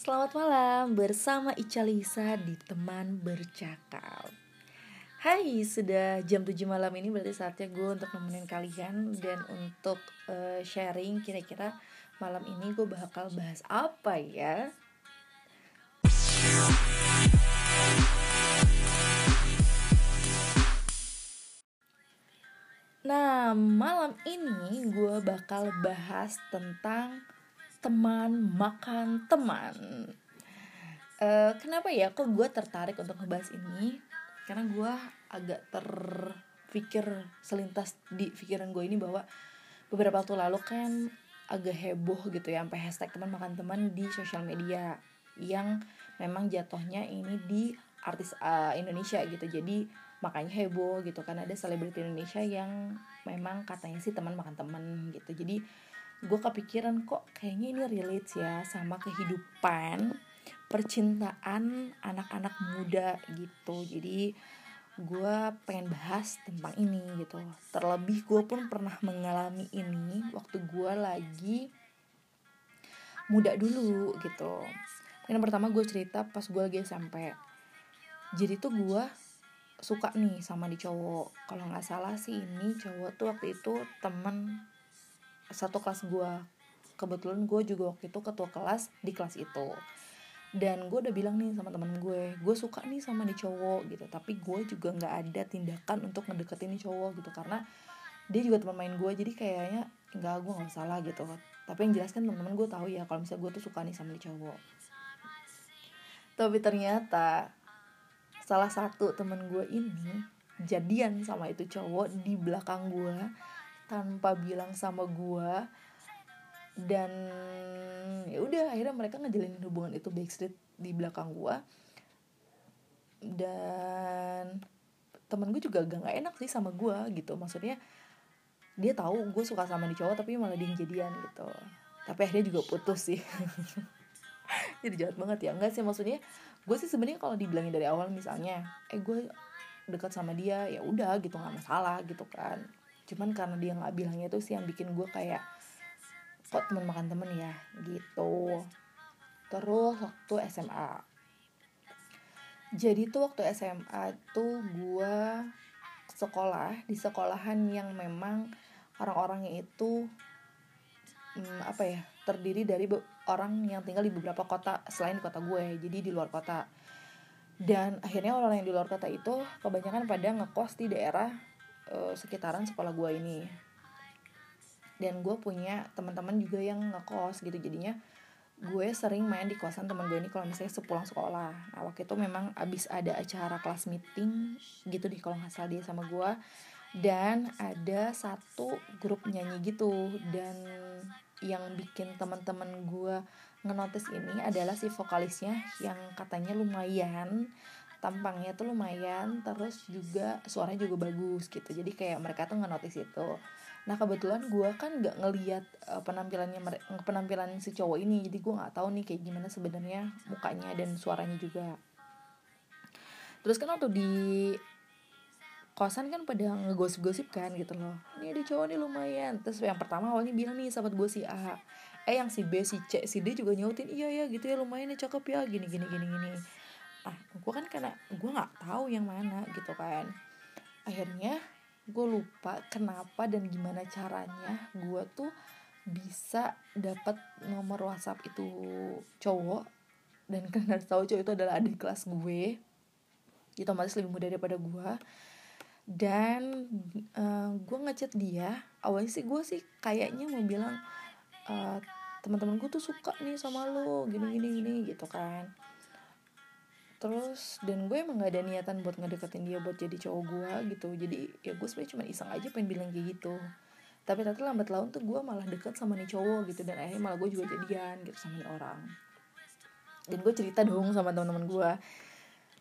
Selamat malam bersama Ica Lisa di Teman Bercakap. Hai, sudah jam 7 malam ini berarti saatnya gue untuk nemenin kalian Dan untuk uh, sharing kira-kira malam ini gue bakal bahas apa ya? Nah, malam ini gue bakal bahas tentang teman makan teman. Uh, kenapa ya kok gue tertarik untuk ngebahas ini? Karena gue agak terpikir selintas di pikiran gue ini bahwa beberapa waktu lalu kan agak heboh gitu ya sampai hashtag teman makan teman di sosial media yang memang jatuhnya ini di artis uh, Indonesia gitu. Jadi makanya heboh gitu karena ada selebriti Indonesia yang memang katanya sih teman makan teman gitu. Jadi gue kepikiran kok kayaknya ini relate ya sama kehidupan percintaan anak-anak muda gitu. Jadi gue pengen bahas tentang ini gitu. Terlebih gue pun pernah mengalami ini waktu gue lagi muda dulu gitu. Yang pertama gue cerita pas gue lagi SMP jadi tuh gue suka nih sama di cowok. Kalau nggak salah sih ini cowok tuh waktu itu temen satu kelas gue kebetulan gue juga waktu itu ketua kelas di kelas itu. Dan gue udah bilang nih sama temen gue gue suka nih sama nih cowok gitu. Tapi gue juga nggak ada tindakan untuk ngedeketin nih cowok gitu. Karena dia juga teman main gue jadi kayaknya nggak gue nggak salah gitu. Tapi yang jelas kan teman-teman gue tahu ya kalau misalnya gue tuh suka nih sama nih cowok. Tapi ternyata salah satu temen gue ini jadian sama itu cowok di belakang gue tanpa bilang sama gue dan ya udah akhirnya mereka ngejalanin hubungan itu backstreet di belakang gue dan temen gue juga agak gak enak sih sama gue gitu. Maksudnya dia tahu gue suka sama di cowok tapi malah dia jadian gitu. Tapi akhirnya juga putus sih. Jadi jahat banget ya. Enggak sih maksudnya gue sih sebenarnya kalau dibilangin dari awal misalnya eh gue dekat sama dia ya udah gitu nggak masalah gitu kan cuman karena dia nggak bilangnya itu sih yang bikin gue kayak kok teman makan temen ya? Gitu. Terus waktu SMA jadi tuh waktu SMA tuh gue sekolah di sekolahan yang memang orang-orangnya itu hmm, apa ya terdiri dari orang yang tinggal di beberapa kota selain kota gue jadi di luar kota. Dan akhirnya orang yang di luar kota itu kebanyakan pada ngekos di daerah uh, sekitaran sekolah gue ini. Dan gue punya teman-teman juga yang ngekos gitu. Jadinya gue sering main di kosan teman gue ini kalau misalnya sepulang sekolah. Nah waktu itu memang abis ada acara kelas meeting gitu deh kalau nggak dia sama gue dan ada satu grup nyanyi gitu. Dan yang bikin teman-teman gue ngenotis ini adalah si vokalisnya yang katanya lumayan tampangnya tuh lumayan terus juga suaranya juga bagus gitu. Jadi kayak mereka tuh ngenotis itu. Nah kebetulan gue kan nggak ngeliat uh, penampilannya penampilan si cowok ini. Jadi gue nggak tahu nih kayak gimana sebenarnya mukanya dan suaranya juga. Terus kan waktu di kosan kan pada ngegosip-gosip kan gitu loh. Ini ada cowok nih lumayan. Terus yang pertama awalnya bilang nih sahabat gue si A. Eh yang si B si C si D juga nyautin. Iya ya gitu ya lumayan nih cakep ya gini gini gini gini ah gue kan karena gue nggak tahu yang mana gitu kan. Akhirnya gue lupa kenapa dan gimana caranya gue tuh bisa dapat nomor WhatsApp itu cowok dan karena tahu cowok itu adalah adik kelas gue. Itu otomatis lebih muda daripada gue dan uh, gue ngechat dia awalnya sih gue sih kayaknya mau bilang uh, teman-teman gue tuh suka nih sama lo gini gini gini gitu kan terus dan gue emang gak ada niatan buat ngedeketin dia buat jadi cowok gue gitu. Jadi ya gue sebenarnya cuma iseng aja pengen bilang kayak gitu. Tapi ternyata lambat laun tuh gue malah deket sama nih cowok gitu. Dan akhirnya malah gue juga jadian gitu sama nih orang. Dan gue cerita dong sama teman-teman gue.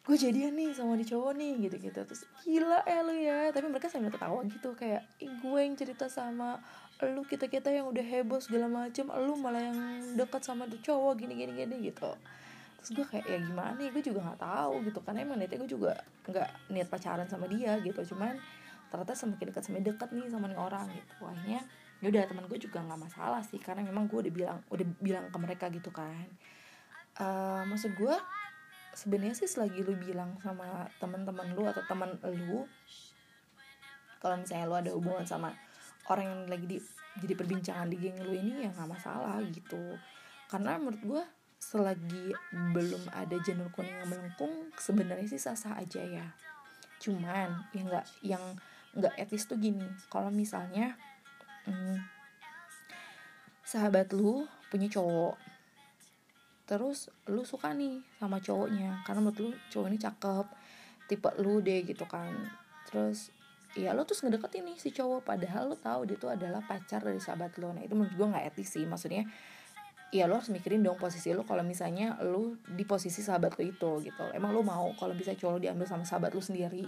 Gue jadian nih sama nih cowok nih gitu gitu terus gila ya lu ya. Tapi mereka sambil ketawa gitu kayak gue yang cerita sama lu kita kita yang udah heboh segala macem lu malah yang deket sama tuh cowok gini gini gini gitu terus gue kayak ya gimana ya gue juga nggak tahu gitu karena emang niatnya gue juga nggak niat pacaran sama dia gitu. Cuman ternyata semakin dekat semakin dekat nih sama nih orang gitu. Akhirnya yaudah teman gue juga nggak masalah sih karena memang gue udah bilang udah bilang ke mereka gitu kan. Uh, maksud gue sebenarnya sih selagi lu bilang sama teman-teman lu atau teman lu kalau misalnya lu ada hubungan sama orang yang lagi di jadi perbincangan di geng lu ini ya nggak masalah gitu. Karena menurut gue selagi belum ada janur kuning yang melengkung sebenarnya sih sah-sah aja ya. Cuman yang nggak yang nggak etis tuh gini. Kalau misalnya hmm, sahabat lu punya cowok terus lu suka nih sama cowoknya karena menurut lu cowok ini cakep tipe lu deh gitu kan. Terus ya lo terus ngedeketin nih si cowok padahal lo tahu dia tuh adalah pacar dari sahabat lo nah itu menurut gue nggak etis sih. Maksudnya ya lo harus mikirin dong posisi lo kalau misalnya lo di posisi sahabat lo itu gitu. Emang lo mau kalau bisa cowok lo diambil sama sahabat lo sendiri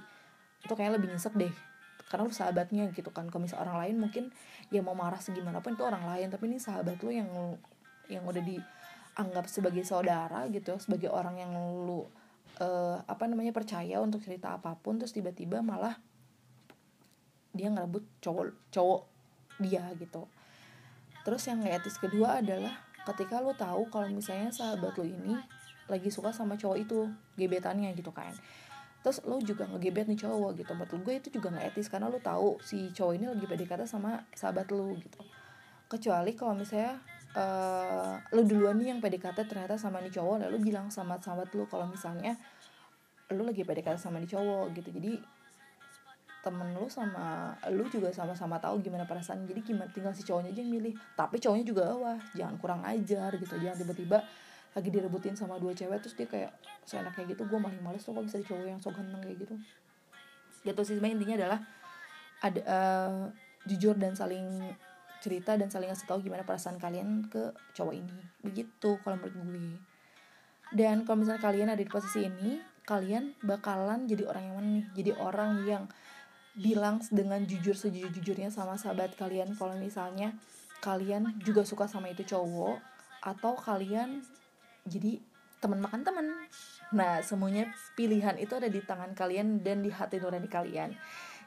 itu kayak lebih nyesek deh. Karena lo sahabatnya gitu kan kalau misalnya orang lain mungkin ya mau marah segimanapun itu orang lain tapi ini sahabat lo yang yang udah dianggap sebagai saudara gitu sebagai orang yang lo uh, apa namanya percaya untuk cerita apa pun terus tiba-tiba malah dia ngerebut cowok cowok dia gitu. Terus yang gak etis kedua adalah ketika lo tahu kalau misalnya sahabat lo ini lagi suka sama cowok itu gebetannya gitu kan. Terus lo juga ngegebet nih cowok gitu. Menurut gue itu juga nggak etis karena lo tahu si cowok ini lagi PDKT sama sahabat lo gitu. Kecuali kalau misalnya uh, lo duluan nih yang PDKT ternyata sama nih cowok lalu bilang sama sahabat lo kalau misalnya lo lagi PDKT sama nih cowok gitu. Jadi temen lu sama lu juga sama-sama tahu gimana perasaan jadi gimana tinggal si cowoknya aja yang milih. Tapi cowoknya juga wah jangan kurang ajar gitu. Jangan tiba-tiba lagi direbutin sama dua cewek terus dia kayak seenak kayak gitu gue malah males tuh kok bisa cowok yang so ganteng kayak gitu. Gitu sih sebenarnya intinya adalah ada uh, jujur dan saling cerita dan saling ngasih tahu gimana perasaan kalian ke cowok ini. Begitu kalau menurut gue. Dan kalau misalnya kalian ada di posisi ini kalian bakalan jadi orang yang mana nih? Jadi orang yang bilang dengan jujur sejujur-jujurnya sama sahabat kalian. Kalau misalnya kalian juga suka sama itu cowok atau kalian jadi teman makan teman. Nah semuanya pilihan itu ada di tangan kalian dan di hati nurani kalian.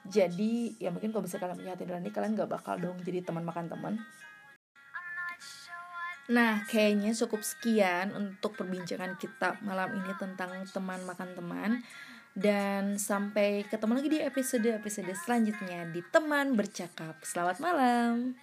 Jadi ya mungkin kalau bisa kalian punya hati nurani kalian gak bakal dong jadi teman makan teman. Nah, kayaknya cukup sekian untuk perbincangan kita malam ini tentang teman makan teman. Dan sampai ketemu lagi di episode-episode selanjutnya di Teman Bercakap. Selamat malam.